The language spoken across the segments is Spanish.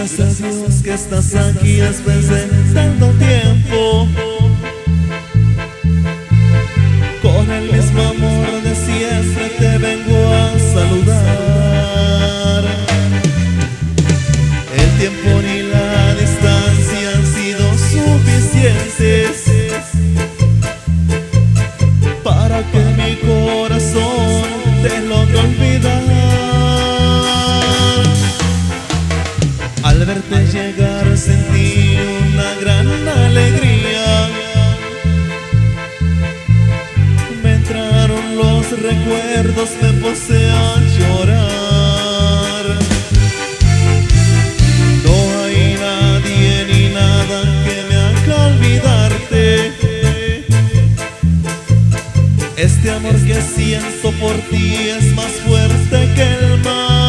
Gracias a Dios que estás aquí después de tanto tiempo. Con el mismo llegar sentí una gran alegría. Me entraron los recuerdos, me puse a llorar. No hay nadie ni nada que me haga olvidarte. Este amor que siento por ti es más fuerte que el mar.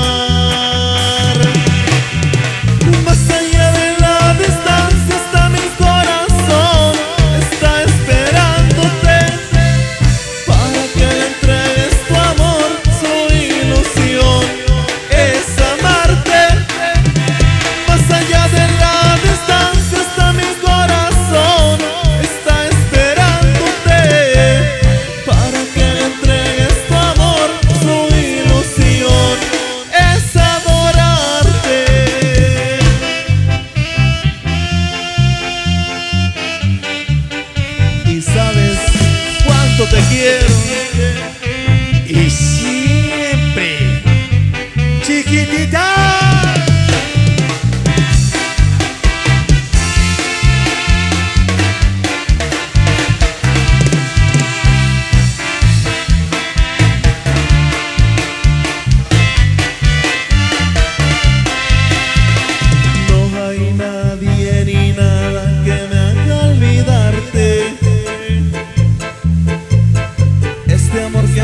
Te quiero.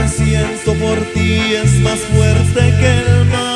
siento por ti es más fuerte que el mar.